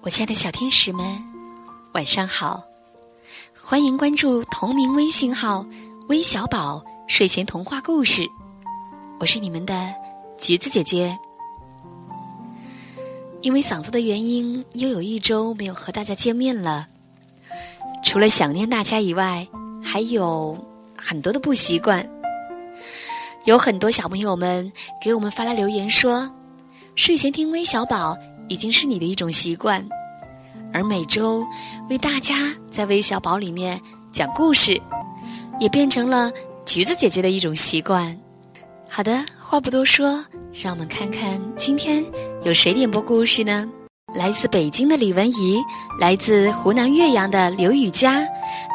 我亲爱的小天使们，晚上好！欢迎关注同名微信号“微小宝睡前童话故事”，我是你们的橘子姐姐。因为嗓子的原因，又有一周没有和大家见面了。除了想念大家以外，还有很多的不习惯。有很多小朋友们给我们发来留言说，睡前听微小宝。已经是你的一种习惯，而每周为大家在微小宝里面讲故事，也变成了橘子姐姐的一种习惯。好的，话不多说，让我们看看今天有谁点播故事呢？来自北京的李文怡，来自湖南岳阳的刘雨佳，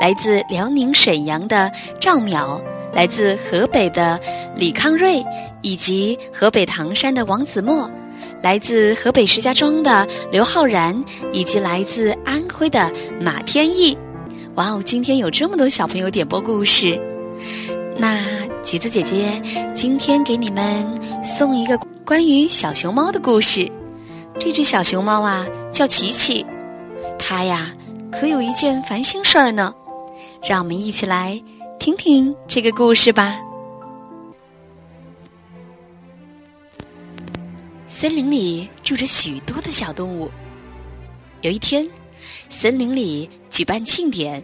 来自辽宁沈阳的赵淼，来自河北的李康瑞，以及河北唐山的王子墨。来自河北石家庄的刘浩然，以及来自安徽的马天意，哇哦！今天有这么多小朋友点播故事，那橘子姐姐今天给你们送一个关于小熊猫的故事。这只小熊猫啊，叫琪琪，它呀可有一件烦心事儿呢。让我们一起来听听这个故事吧。森林里住着许多的小动物。有一天，森林里举办庆典，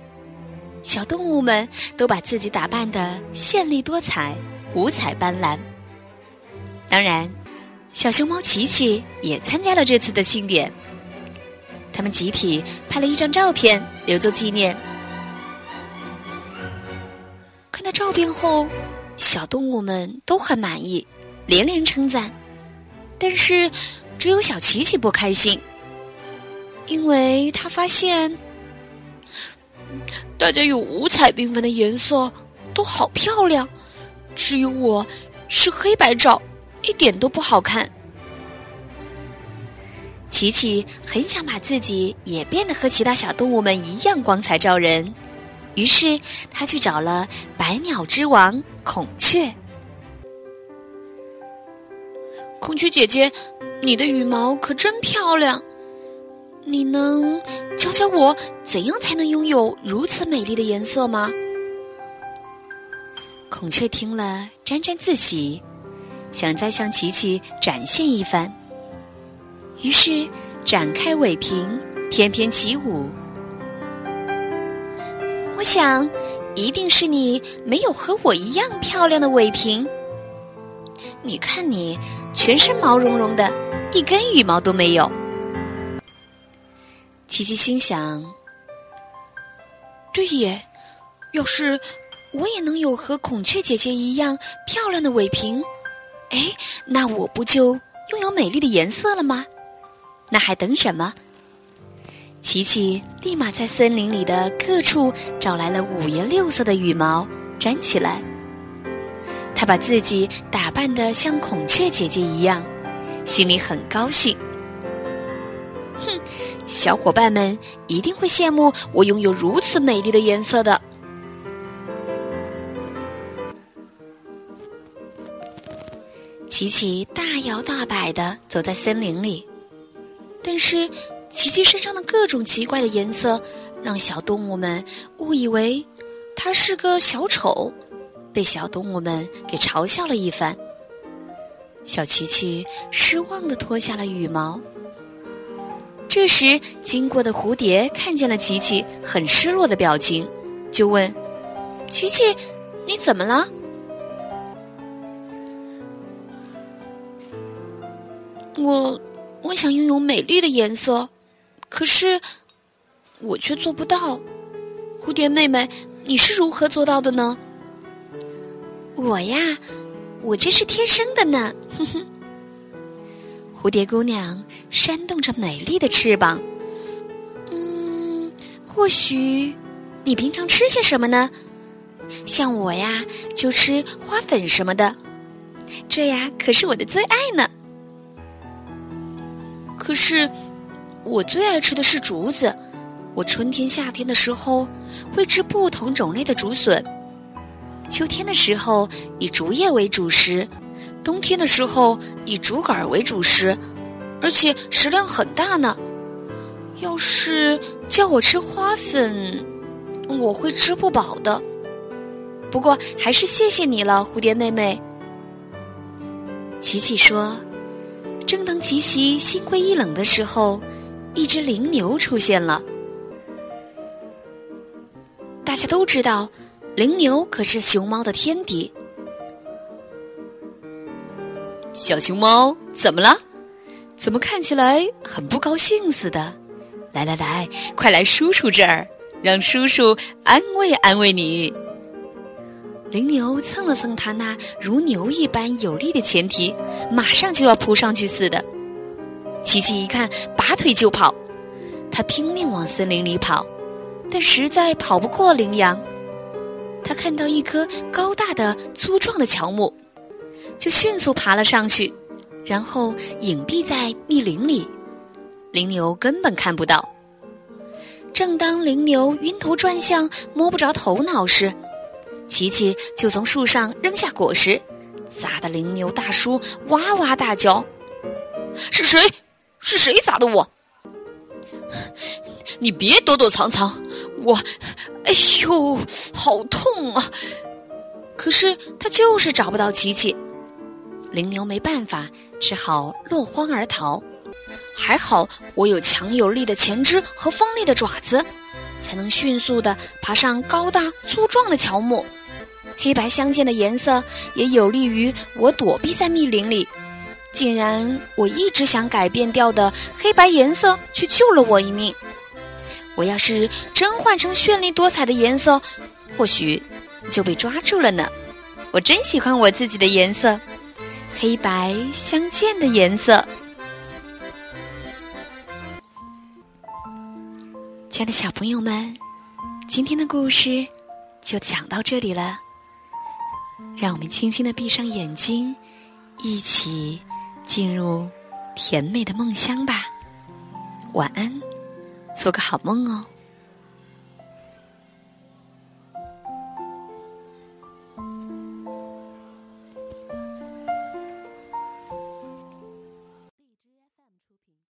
小动物们都把自己打扮的绚丽多彩、五彩斑斓。当然，小熊猫琪琪也参加了这次的庆典。他们集体拍了一张照片留作纪念。看到照片后，小动物们都很满意，连连称赞。但是，只有小琪琪不开心，因为他发现大家有五彩缤纷的颜色，都好漂亮，只有我是黑白照，一点都不好看。琪琪很想把自己也变得和其他小动物们一样光彩照人，于是他去找了百鸟之王孔雀。孔雀姐姐，你的羽毛可真漂亮！你能教教我怎样才能拥有如此美丽的颜色吗？孔雀听了沾沾自喜，想再向琪琪展现一番，于是展开尾屏，翩翩起舞。我想，一定是你没有和我一样漂亮的尾屏。你看你。全身毛茸茸的，一根羽毛都没有。琪琪心想：“对耶，要是我也能有和孔雀姐姐一样漂亮的尾屏，哎，那我不就拥有美丽的颜色了吗？那还等什么？”琪琪立马在森林里的各处找来了五颜六色的羽毛，粘起来。他把自己打扮的像孔雀姐姐一样，心里很高兴。哼，小伙伴们一定会羡慕我拥有如此美丽的颜色的。琪琪大摇大摆的走在森林里，但是琪琪身上的各种奇怪的颜色，让小动物们误以为他是个小丑。被小动物们给嘲笑了一番，小琪琪失望的脱下了羽毛。这时，经过的蝴蝶看见了琪琪很失落的表情，就问：“琪琪，你怎么了？”我我想拥有美丽的颜色，可是我却做不到。蝴蝶妹妹，你是如何做到的呢？我呀，我这是天生的呢。哼哼，蝴蝶姑娘扇动着美丽的翅膀。嗯，或许你平常吃些什么呢？像我呀，就吃花粉什么的，这呀可是我的最爱呢。可是我最爱吃的是竹子，我春天、夏天的时候会吃不同种类的竹笋。秋天的时候以竹叶为主食，冬天的时候以竹杆为主食，而且食量很大呢。要是叫我吃花粉，我会吃不饱的。不过还是谢谢你了，蝴蝶妹妹。琪琪说：“正当琪琪心灰意冷的时候，一只灵牛出现了。大家都知道，羚牛可是熊猫的天敌。小熊猫怎么了？怎么看起来很不高兴似的？来来来，快来叔叔这儿，让叔叔安慰安慰你。”羚牛蹭了蹭它那如牛一般有力的前蹄，马上就要扑上去似的。琪琪一看，拔腿就跑。他拼命往森林里跑，但实在跑不过羚羊。他看到一棵高大的、粗壮的乔木，就迅速爬了上去，然后隐蔽在密林里。羚牛根本看不到。正当羚牛晕头转向、摸不着头脑时，琪琪就从树上扔下果实，砸得羚牛大叔哇哇大叫：“是谁？是谁砸的我？你别躲躲藏藏！我，哎呦，好痛啊！”可是他就是找不到琪琪，羚牛没办法，只好落荒而逃。还好我有强有力的前肢和锋利的爪子。才能迅速地爬上高大粗壮的乔木，黑白相间的颜色也有利于我躲避在密林里。竟然我一直想改变掉的黑白颜色，却救了我一命。我要是真换成绚丽多彩的颜色，或许就被抓住了呢。我真喜欢我自己的颜色，黑白相间的颜色。亲爱的小朋友们，今天的故事就讲到这里了。让我们轻轻的闭上眼睛，一起进入甜美的梦乡吧。晚安，做个好梦哦。